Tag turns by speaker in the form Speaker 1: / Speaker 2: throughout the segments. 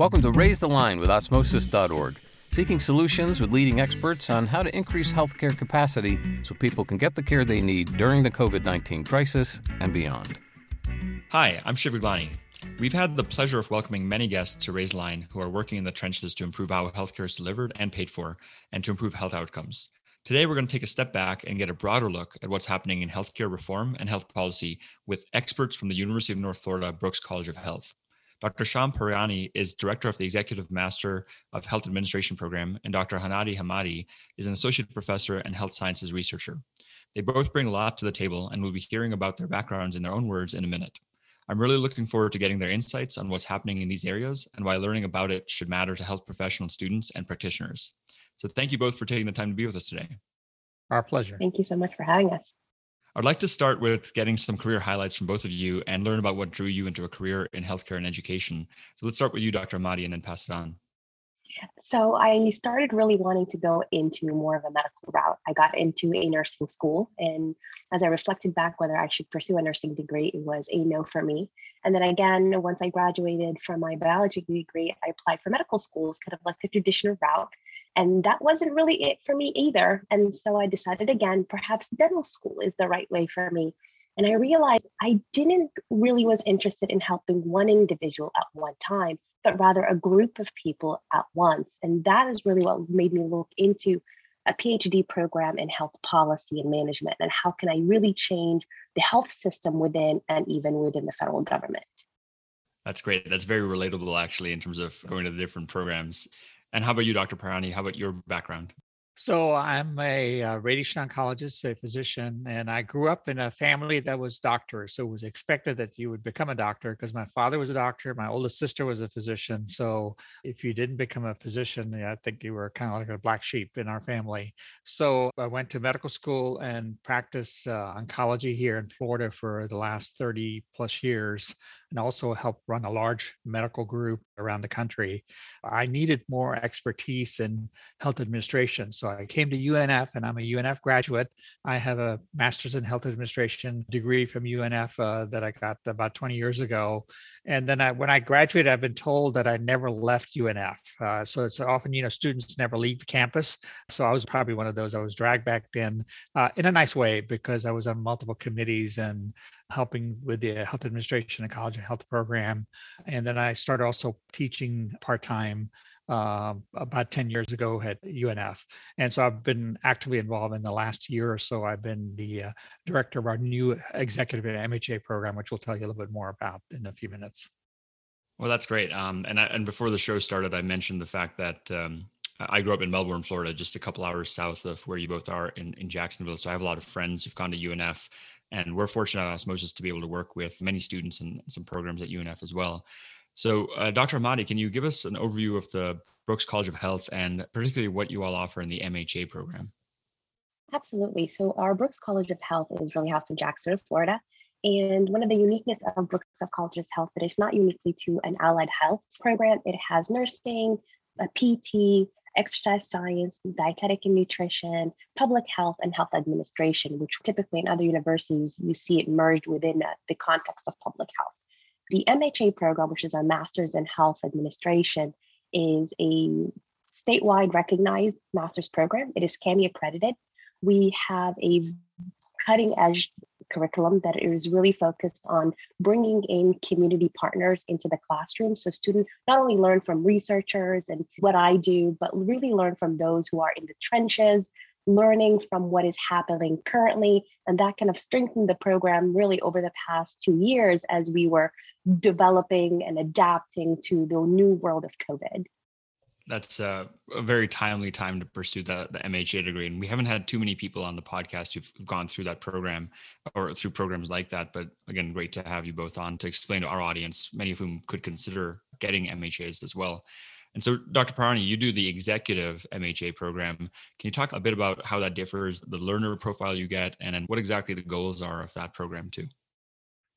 Speaker 1: Welcome to Raise the Line with Osmosis.org, seeking solutions with leading experts on how to increase healthcare capacity so people can get the care they need during the COVID 19 crisis and beyond.
Speaker 2: Hi, I'm Shiv Gaglani. We've had the pleasure of welcoming many guests to Raise the Line who are working in the trenches to improve how healthcare is delivered and paid for and to improve health outcomes. Today, we're going to take a step back and get a broader look at what's happening in healthcare reform and health policy with experts from the University of North Florida Brooks College of Health. Dr. Sham Parayani is director of the Executive Master of Health Administration Program, and Dr. Hanadi Hamadi is an associate professor and health sciences researcher. They both bring a lot to the table, and we'll be hearing about their backgrounds in their own words in a minute. I'm really looking forward to getting their insights on what's happening in these areas and why learning about it should matter to health professional students and practitioners. So, thank you both for taking the time to be with us today.
Speaker 3: Our pleasure.
Speaker 4: Thank you so much for having us.
Speaker 2: I'd like to start with getting some career highlights from both of you and learn about what drew you into a career in healthcare and education. So let's start with you, Dr. Hamadi, and then pass it on.
Speaker 4: So I started really wanting to go into more of a medical route. I got into a nursing school, and as I reflected back whether I should pursue a nursing degree, it was a no for me. And then again, once I graduated from my biology degree, I applied for medical schools, kind of like the traditional route. And that wasn't really it for me either. And so I decided again, perhaps dental school is the right way for me. And I realized I didn't really was interested in helping one individual at one time, but rather a group of people at once. And that is really what made me look into a PhD program in health policy and management and how can I really change the health system within and even within the federal government.
Speaker 2: That's great. That's very relatable, actually, in terms of going to the different programs. And how about you, Dr. Parani? How about your background?
Speaker 3: So I'm a uh, radiation oncologist, a physician, and I grew up in a family that was doctors. So it was expected that you would become a doctor because my father was a doctor, my oldest sister was a physician. So if you didn't become a physician, I think you were kind of like a black sheep in our family. So I went to medical school and practiced uh, oncology here in Florida for the last 30 plus years and also help run a large medical group around the country. I needed more expertise in health administration. So I came to UNF and I'm a UNF graduate. I have a master's in health administration degree from UNF uh, that I got about 20 years ago. And then I, when I graduated, I've been told that I never left UNF. Uh, so it's often, you know, students never leave campus. So I was probably one of those. I was dragged back in uh, in a nice way because I was on multiple committees and helping with the health administration and college and health program. And then I started also teaching part time uh, about 10 years ago at UNF. And so I've been actively involved in the last year or so. I've been the uh, director of our new executive MHA program, which we'll tell you a little bit more about in a few minutes.
Speaker 2: Well, that's great. Um, and I, and before the show started, I mentioned the fact that um, I grew up in Melbourne, Florida, just a couple hours south of where you both are in, in Jacksonville. So I have a lot of friends who've gone to UNF and we're fortunate at Osmosis to be able to work with many students and some programs at UNF as well. So, uh, Dr. Hamadi, can you give us an overview of the Brooks College of Health and particularly what you all offer in the MHA program?
Speaker 4: Absolutely. So, our Brooks College of Health is really housed in Jacksonville, Florida. And one of the uniqueness of Brooks College of Health that it's not uniquely to an allied health program. It has nursing, a PT, exercise science, dietetic and nutrition, public health, and health administration, which typically in other universities you see it merged within the context of public health. The MHA program, which is our Master's in Health Administration, is a statewide recognized master's program. It is CAHME accredited. We have a cutting edge curriculum that is really focused on bringing in community partners into the classroom. So students not only learn from researchers and what I do, but really learn from those who are in the trenches, learning from what is happening currently. And that kind of strengthened the program really over the past two years as we were developing and adapting to the new world of COVID
Speaker 2: that's a, a, very timely time to pursue the, the MHA degree. And we haven't had too many people on the podcast who've gone through that program or through programs like that. But again, great to have you both on to explain to our audience, many of whom could consider getting MHAs as well. And so, Dr. Parani, you do the executive MHA program. Can you talk a bit about how that differs, the learner profile you get, and then what exactly the goals are of that program too?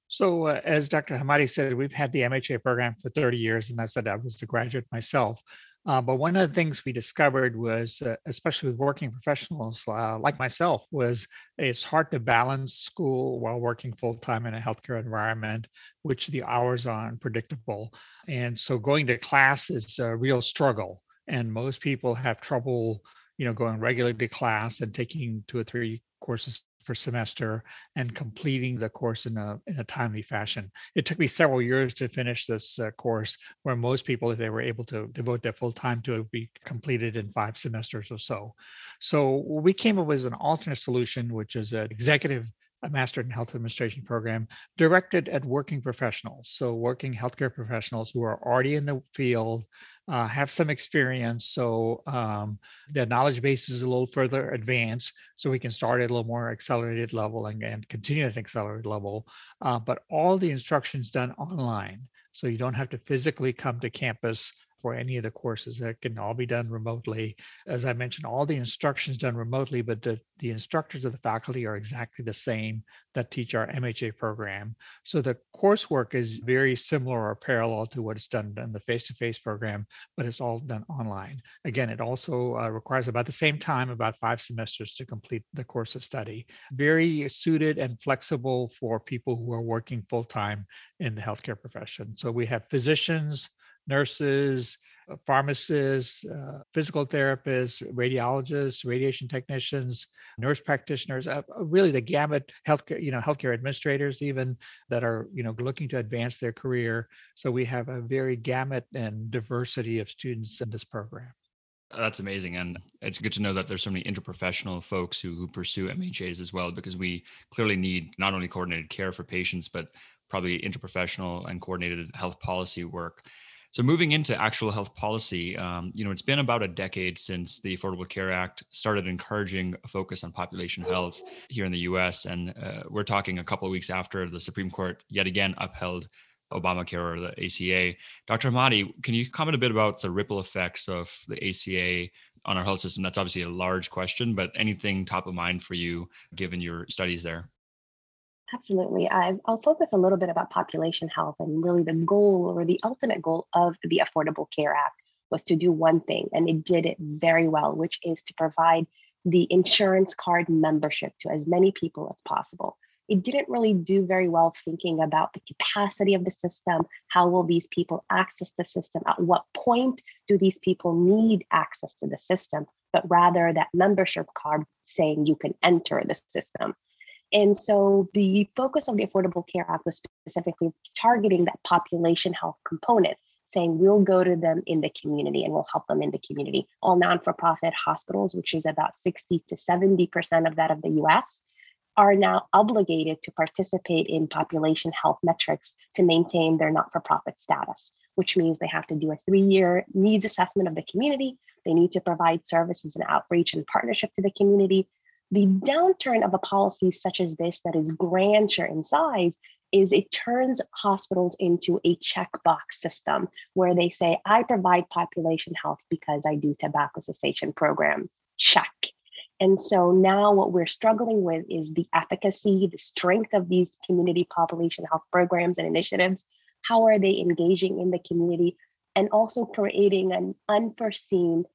Speaker 3: So, uh, as Dr. Hamadi said, we've had the MHA program for 30 years, and I said I was a graduate myself. Uh, but one of the things we discovered was, uh, especially with working professionals uh, like myself, was it's hard to balance school while working full time in a healthcare environment, which the hours are unpredictable. And so going to class is a real struggle. And most people have trouble, you know, going regularly to class and taking two or three courses per semester and completing the course in a, in a timely fashion. It took me several years to finish this uh, course, where most people, if they were able to devote their full time to it, would be completed in five semesters or so. So we came up with an alternate solution, which is an executive a Master in Health Administration program directed at working professionals. So, working healthcare professionals who are already in the field, uh, have some experience. So, um, the knowledge base is a little further advanced. So, we can start at a little more accelerated level and, and continue at an accelerated level. Uh, but all the instructions done online. So, you don't have to physically come to campus for any of the courses that can all be done remotely. As I mentioned, all the instructions done remotely, but the, the instructors of the faculty are exactly the same that teach our MHA program. So the coursework is very similar or parallel to what is done in the face-to-face program, but it's all done online. Again, it also uh, requires about the same time, about five semesters to complete the course of study. Very suited and flexible for people who are working full-time in the healthcare profession. So we have physicians, nurses, uh, pharmacists, uh, physical therapists, radiologists, radiation technicians, nurse practitioners, uh, uh, really the gamut, healthcare, you know, healthcare administrators even that are, you know, looking to advance their career. So we have a very gamut and diversity of students in this program.
Speaker 2: That's amazing. And it's good to know that there's so many interprofessional folks who, who pursue MHAs as well, because we clearly need not only coordinated care for patients, but probably interprofessional and coordinated health policy work. So moving into actual health policy, um, you know, it's been about a decade since the Affordable Care Act started encouraging a focus on population health here in the U.S., and uh, we're talking a couple of weeks after the Supreme Court yet again upheld Obamacare or the ACA. Dr. Hamadi, can you comment a bit about the ripple effects of the ACA on our health system? That's obviously a large question, but anything top of mind for you given your studies there?
Speaker 4: Absolutely. I, will focus a little bit about population health and really the goal or the ultimate goal of the Affordable Care Act was to do one thing, and it did it very well, which is to provide the insurance card membership to as many people as possible. It didn't really do very well thinking about the capacity of the system. How will these people access the system? At what point do these people need access to the system? But rather, that membership card saying you can enter the system. And so the focus of the Affordable Care Act was specifically targeting that population health component, saying we'll go to them in the community and we'll help them in the community. All non for profit hospitals, which is about 60 to 70% of that of the US, are now obligated to participate in population health metrics to maintain their not for profit status, which means they have to do a three year needs assessment of the community. They need to provide services and outreach and partnership to the community. The downturn of a policy such as this, that is grandeur in size, is it turns hospitals into a checkbox system where they say, I provide population health because I do tobacco cessation program. Check. And so now what we're struggling with is the efficacy, the strength of these community population health programs and initiatives. How are they engaging in the community? And also creating an unforeseen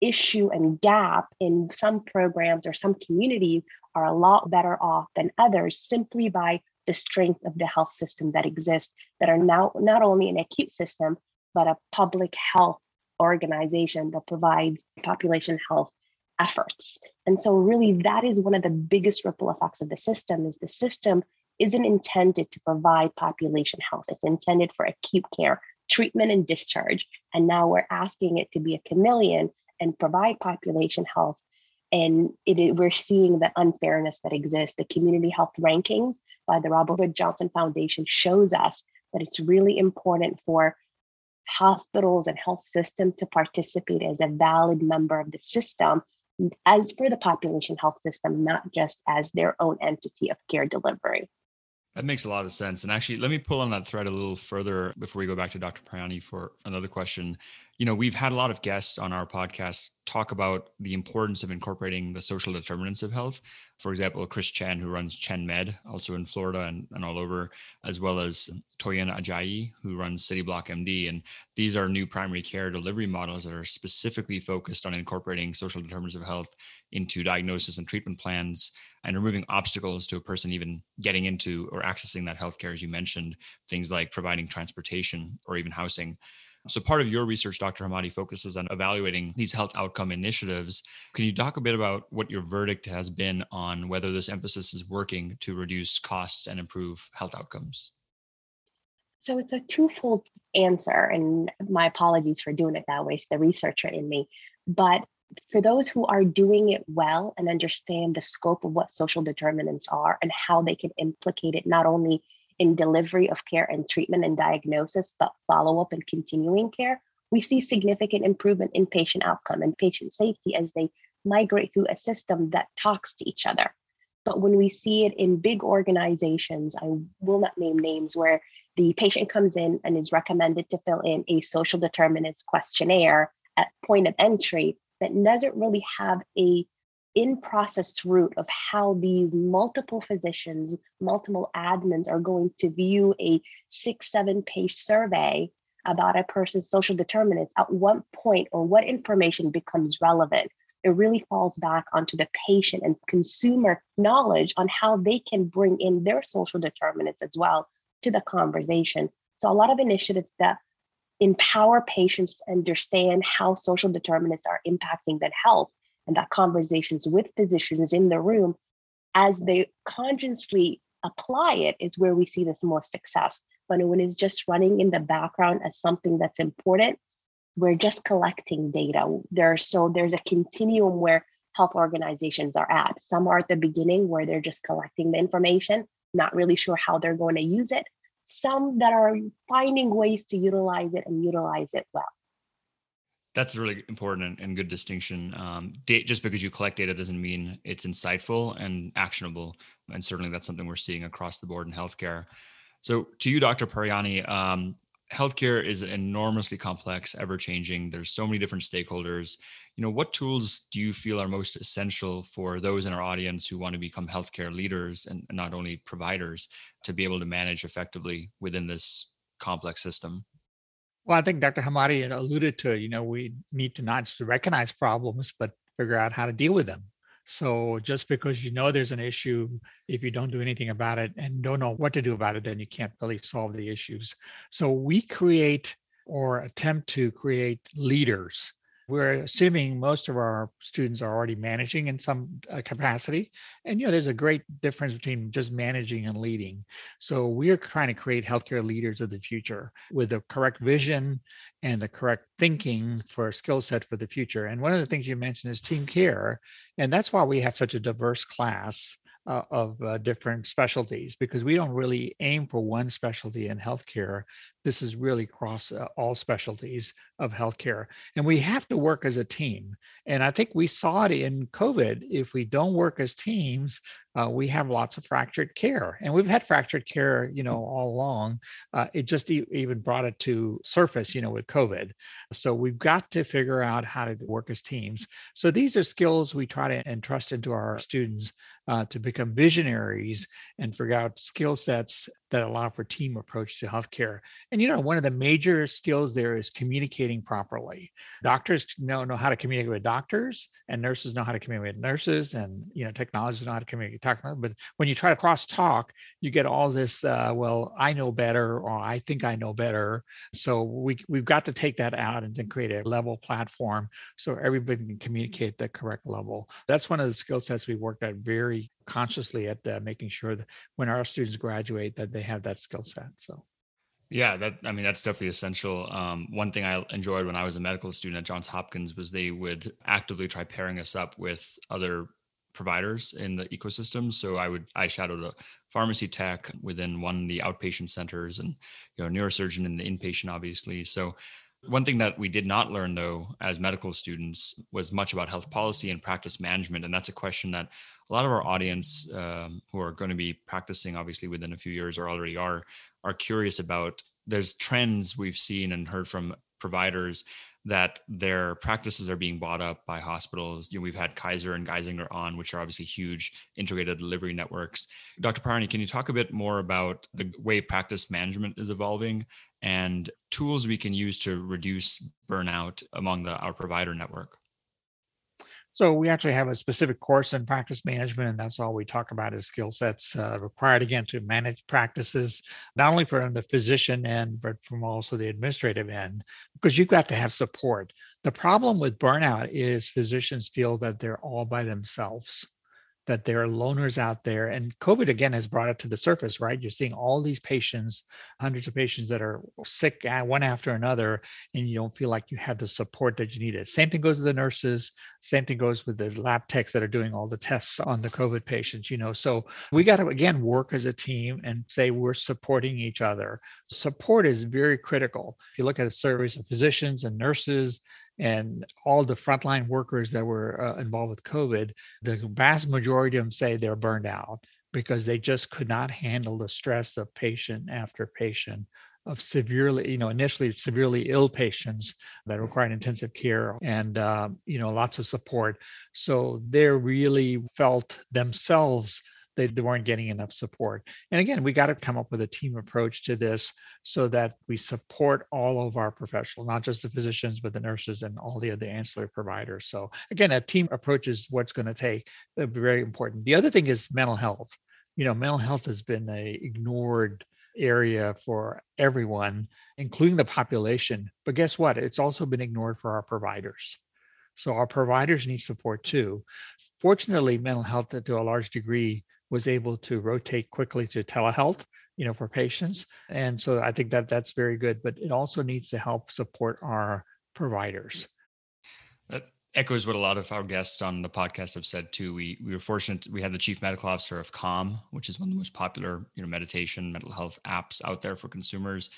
Speaker 4: issue and gap in some programs or some communities are a lot better off than others simply by the strength of the health system that exists that are now not only an acute system but a public health organization that provides population health efforts. And so really that is one of the biggest ripple effects of the system is the system isn't intended to provide population health. It's intended for acute care treatment and discharge. And now we're asking it to be a chameleon and provide population health. And it, we're seeing the unfairness that exists. The community health rankings by the Robert Johnson Foundation shows us that it's really important for hospitals and health system to participate as a valid member of the system as for the population health system, not just as their own entity of care delivery.
Speaker 2: That makes a lot of sense. And actually, let me pull on that thread a little further before we go back to Dr. Payani for another question you know, we've had a lot of guests on our podcast talk about the importance of incorporating the social determinants of health. For example, Chris Chen, who runs Chen Med, also in Florida and, and all over, as well as Toyin Ajayi, who runs City Block MD. And these are new primary care delivery models that are specifically focused on incorporating social determinants of health into diagnosis and treatment plans and removing obstacles to a person even getting into or accessing that healthcare, as you mentioned, things like providing transportation or even housing. So, part of your research, Dr. Hamadi, focuses on evaluating these health outcome initiatives. Can you talk a bit about what your verdict has been on whether this emphasis is working to reduce costs and improve health outcomes?
Speaker 4: So, it's a twofold answer, and my apologies for doing it that way. It's the researcher in me. But for those who are doing it well and understand the scope of what social determinants are and how they can implicate it not only in delivery of care and treatment and diagnosis, but follow up and continuing care, we see significant improvement in patient outcome and patient safety as they migrate through a system that talks to each other. But when we see it in big organizations, I will not name names, where the patient comes in and is recommended to fill in a social determinants questionnaire at point of entry that doesn't really have a in process route of how these multiple physicians, multiple admins are going to view a six, seven page survey about a person's social determinants, at what point or what information becomes relevant. It really falls back onto the patient and consumer knowledge on how they can bring in their social determinants as well to the conversation. So, a lot of initiatives that empower patients to understand how social determinants are impacting their health and that conversations with physicians in the room as they consciously apply it is where we see this most success. But when it's just running in the background as something that's important, we're just collecting data. There's so there's a continuum where health organizations are at. Some are at the beginning where they're just collecting the information, not really sure how they're going to use it. Some that are finding ways to utilize it and utilize it well
Speaker 2: that's a really important and good distinction. Um, just because you collect data doesn't mean it's insightful and actionable. And certainly that's something we're seeing across the board in healthcare. So, to you, Dr. Pariani, um, healthcare is enormously complex, ever changing. There's so many different stakeholders. You know, what tools do you feel are most essential for those in our audience who want to become healthcare leaders and not only providers to be able to manage effectively within this complex system?
Speaker 3: Well, I think Dr. Hamadi alluded to, you know, we need to not just recognize problems, but figure out how to deal with them. So just because you know there's an issue, if you don't do anything about it and don't know what to do about it, then you can't really solve the issues. So we create or attempt to create leaders we're assuming most of our students are already managing in some uh, capacity. And you know there's a great difference between just managing and leading. So we are trying to create healthcare leaders of the future with the correct vision and the correct thinking for skill set for the future. And one of the things you mentioned is team care. And that's why we have such a diverse class uh, of uh, different specialties because we don't really aim for one specialty in healthcare. This is really across uh, all specialties of healthcare. And we have to work as a team. And I think we saw it in COVID. If we don't work as teams, uh, we have lots of fractured care and we've had fractured care you know all along uh, it just e- even brought it to surface you know with covid. So we've got to figure out how to work as teams. So these are skills we try to entrust into our students uh, to become visionaries and figure out skill sets that allow for team approach to healthcare. And you know, one of the major skills there is communicating properly. Doctors know know how to communicate with doctors, and nurses know how to communicate with nurses, and you know, technologists know how to communicate. Talk, but when you try to cross talk, you get all this. Uh, well, I know better, or I think I know better. So we we've got to take that out and then create a level platform so everybody can communicate the correct level. That's one of the skill sets we worked at very consciously at uh, making sure that when our students graduate that they have that skill set so.
Speaker 2: Yeah that i mean that's definitely essential. Um, one thing i enjoyed when i was a medical student at johns hopkins was they would actively try pairing us up with other providers in the ecosystem. So i would i shadowed a pharmacy tech within one of the outpatient centers and you know neurosurgeon and the inpatient obviously. So one thing that we did not learn, though, as medical students, was much about health policy and practice management. And that's a question that a lot of our audience um, who are going to be practicing, obviously, within a few years or already are, are curious about. There's trends we've seen and heard from providers that their practices are being bought up by hospitals. You know, we've had Kaiser and Geisinger on, which are obviously huge integrated delivery networks. Dr. Parani, can you talk a bit more about the way practice management is evolving and tools we can use to reduce burnout among the, our provider network?
Speaker 3: So we actually have a specific course in practice management, and that's all we talk about is skill sets uh, required again to manage practices, not only from the physician end, but from also the administrative end, because you've got to have support. The problem with burnout is physicians feel that they're all by themselves that there are loners out there. And COVID again has brought it to the surface, right? You're seeing all these patients, hundreds of patients that are sick one after another, and you don't feel like you have the support that you needed. Same thing goes with the nurses. Same thing goes with the lab techs that are doing all the tests on the COVID patients, you know. So we got to again work as a team and say we're supporting each other. Support is very critical. If you look at a surveys of physicians and nurses and all the frontline workers that were uh, involved with COVID, the vast majority of them say they're burned out because they just could not handle the stress of patient after patient of severely, you know, initially severely ill patients that required intensive care and, uh, you know, lots of support. So they really felt themselves they, they weren't getting enough support. And again, we got to come up with a team approach to this so that we support all of our professionals, not just the physicians, but the nurses and all the other ancillary providers. So again, a team approach is what's going to take. Very important. The other thing is mental health. You know, mental health has been a ignored area for everyone, including the population. But guess what? It's also been ignored for our providers. So our providers need support too. Fortunately, mental health to a large degree was able to rotate quickly to telehealth you know for patients and so i think that that's very good but it also needs to help support our providers
Speaker 2: echoes what a lot of our guests on the podcast have said too we we were fortunate we had the chief medical officer of calm which is one of the most popular you know meditation mental health apps out there for consumers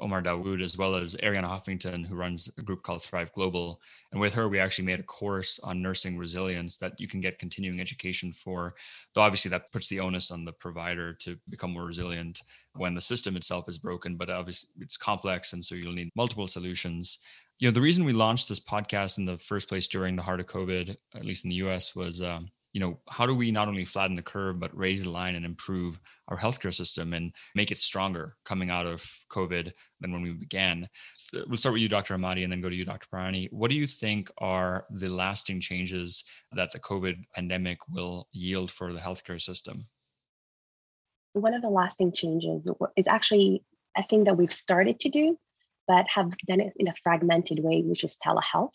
Speaker 2: Omar Dawood, as well as Arianna Huffington, who runs a group called Thrive Global. And with her, we actually made a course on nursing resilience that you can get continuing education for. Though obviously, that puts the onus on the provider to become more resilient when the system itself is broken. But obviously, it's complex. And so you'll need multiple solutions. You know, the reason we launched this podcast in the first place during the heart of COVID, at least in the US, was um, you know, how do we not only flatten the curve, but raise the line and improve our healthcare system and make it stronger coming out of COVID than when we began? So we'll start with you, Dr. Hamadi, and then go to you, Dr. Parani. What do you think are the lasting changes that the COVID pandemic will yield for the healthcare system?
Speaker 4: One of the lasting changes is actually a thing that we've started to do, but have done it in a fragmented way, which is telehealth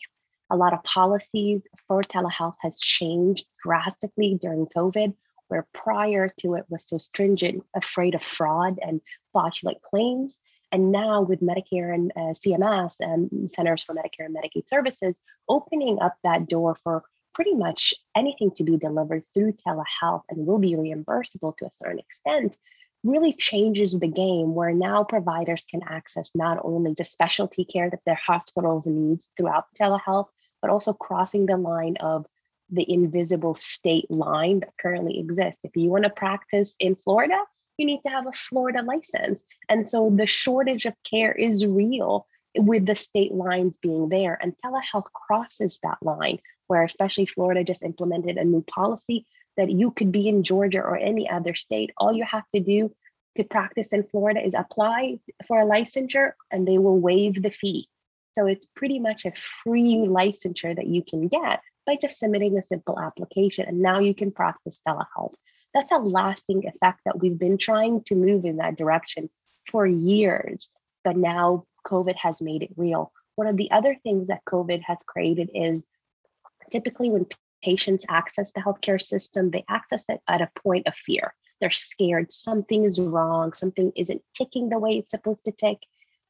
Speaker 4: a lot of policies for telehealth has changed drastically during COVID, where prior to it was so stringent, afraid of fraud and fraudulent claims. And now with Medicare and uh, CMS and Centers for Medicare and Medicaid Services opening up that door for pretty much anything to be delivered through telehealth and will be reimbursable to a certain extent really changes the game where now providers can access not only the specialty care that their hospitals needs throughout telehealth, but also crossing the line of the invisible state line that currently exists. If you want to practice in Florida, you need to have a Florida license. And so the shortage of care is real with the state lines being there. And telehealth crosses that line, where especially Florida just implemented a new policy that you could be in Georgia or any other state. All you have to do to practice in Florida is apply for a licensure and they will waive the fee. So it's pretty much a free licensure that you can get by just submitting a simple application. And now you can practice telehealth. That's a lasting effect that we've been trying to move in that direction for years. But now COVID has made it real. One of the other things that COVID has created is typically when patients access the healthcare system, they access it at a point of fear. They're scared something is wrong, something isn't ticking the way it's supposed to tick.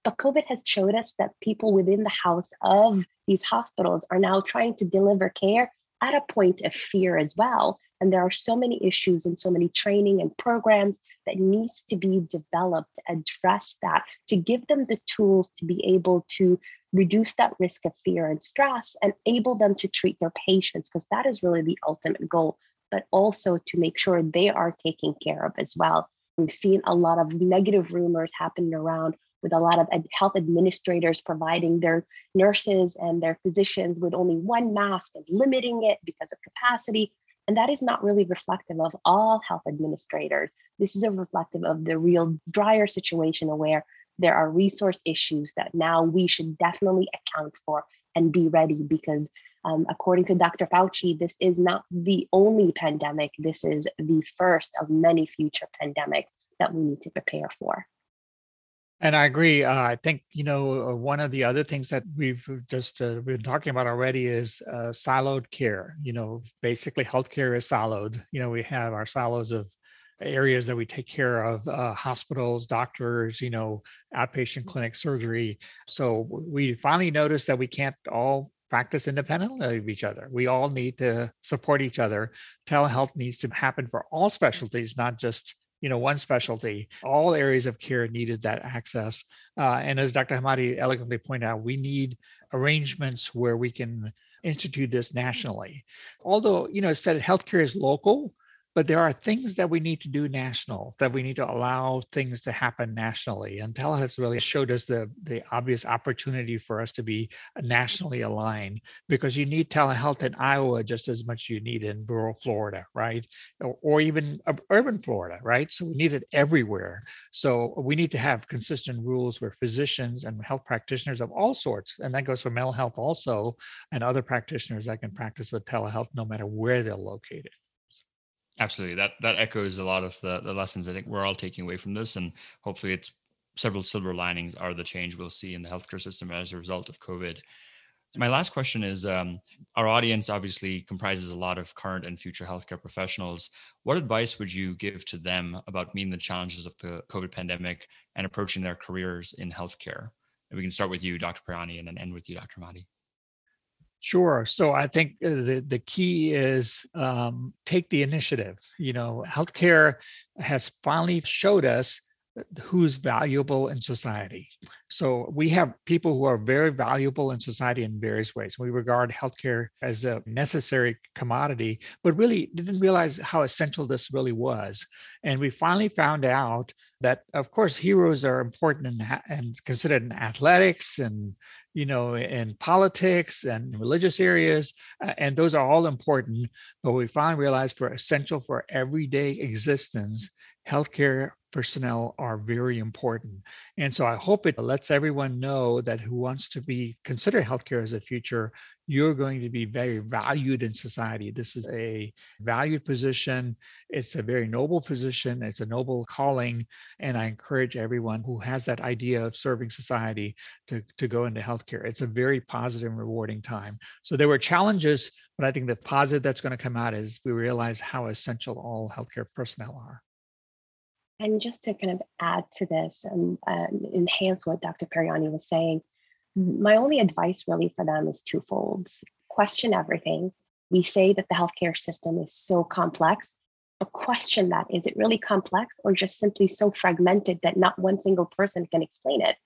Speaker 4: But COVID has showed us that people within the house of these hospitals are now trying to deliver care at a point of fear as well. And there are so many issues and so many training and programs that needs to be developed to address that, to give them the tools to be able to reduce that risk of fear and stress and able them to treat their patients, because that is really the ultimate goal, but also to make sure they are taken care of as well. We've seen a lot of negative rumors happening around with a lot of health administrators providing their nurses and their physicians with only one mask and limiting it because of capacity. And that is not really reflective of all health administrators. This is a reflective of the real drier situation where there are resource issues that now we should definitely account for and be ready because um, according to Dr. Fauci, this is not the only pandemic. This is the first of many future pandemics that we need to prepare for.
Speaker 3: And I agree. Uh, I think you know uh, one of the other things that we've just uh, been talking about already is uh, siloed care. You know, basically healthcare is siloed. You know, we have our silos of areas that we take care of uh, hospitals doctors you know outpatient clinic surgery so we finally noticed that we can't all practice independently of each other we all need to support each other telehealth needs to happen for all specialties not just you know one specialty. All areas of care needed that access. Uh, and as dr hamadi elegantly pointed out we need arrangements where we can institute this nationally. Although you know said healthcare is local but there are things that we need to do national that we need to allow things to happen nationally. And tel has really showed us the the obvious opportunity for us to be nationally aligned because you need telehealth in iowa just as much as you need in rural florida right? Or, or even urban florida right? So we need it everywhere. So we need to have consistent rules where physicians and health practitioners of all sorts and that goes for mental health also and other practitioners that can practice with telehealth no matter where they're located
Speaker 2: Absolutely. That that echoes a lot of the, the lessons I think we're all taking away from this. And hopefully it's several silver linings are the change we'll see in the healthcare system as a result of COVID. My last question is um, our audience obviously comprises a lot of current and future healthcare professionals. What advice would you give to them about meeting the challenges of the COVID pandemic and approaching their careers in healthcare? And we can start with you, Dr. Pirani, and then end with you, Dr. Mahdi.
Speaker 3: Sure. So I think uh, the the key is um, take the initiative. You know, healthcare has finally showed us who's valuable in society. So we have people who are very valuable in society in various ways. We regard healthcare as a necessary commodity, but really didn't realize how essential this really was. And we finally found out that, of course, heroes are important and, and considered in athletics and you know in politics and religious areas uh, and those are all important but we finally realized for essential for everyday existence healthcare personnel are very important. And so I hope it lets everyone know that who wants to be consider healthcare as a future, you're going to be very valued in society. This is a valued position. It's a very noble position. It's a noble calling. And I encourage everyone who has that idea of serving society to, to go into healthcare. It's a very positive and rewarding time. So there were challenges, but I think the positive that's going to come out is we realize how essential all healthcare personnel are.
Speaker 4: And just to kind of add to this and um, enhance what Dr. Periani was saying, my only advice really for them is twofold question everything. We say that the healthcare system is so complex, but question that is it really complex or just simply so fragmented that not one single person can explain it?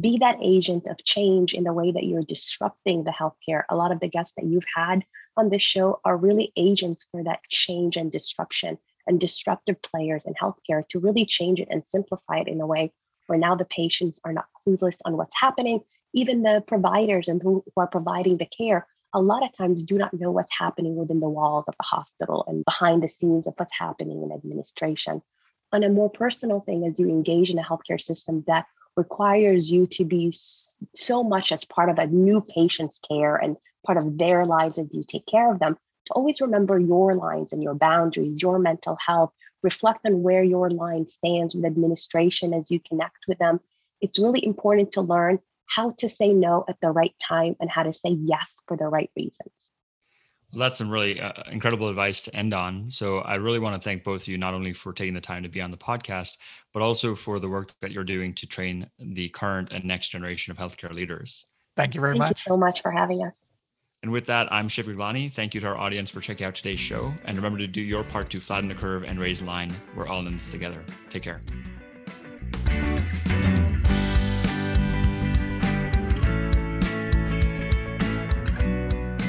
Speaker 4: Be that agent of change in the way that you're disrupting the healthcare. A lot of the guests that you've had on this show are really agents for that change and disruption and disruptive players in healthcare to really change it and simplify it in a way where now the patients are not clueless on what's happening. Even the providers and who, are providing the care, a lot of times do not know what's happening within the walls of the hospital and behind the scenes of what's happening in administration. On a more personal thing, as you engage in a healthcare system that requires you to be so much as part of a new patient's care and part of their lives as you take care of them, to always remember your lines and your boundaries, your mental health, reflect on where your line stands with administration as you connect with them. It's really important to learn how to say no at the right time and how to say yes for the right reasons.
Speaker 2: Well, that's some really uh, incredible advice to end on. So I really want to thank both of you, not only for taking the time to be on the podcast, but also for the work that you're doing to train the current and next generation of healthcare leaders.
Speaker 3: Thank you very
Speaker 4: Thank
Speaker 3: much.
Speaker 4: You so much for having us.
Speaker 2: And with that, I'm Shiv Gaglani. Thank you to our audience for checking out today's show. And remember to do your part to flatten the curve and raise the line. We're all in this together. Take care.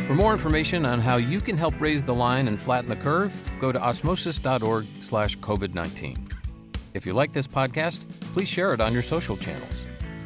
Speaker 1: For more information on how you can help raise the line and flatten the curve, go to osmosis.org slash COVID-19. If you like this podcast, please share it on your social channels.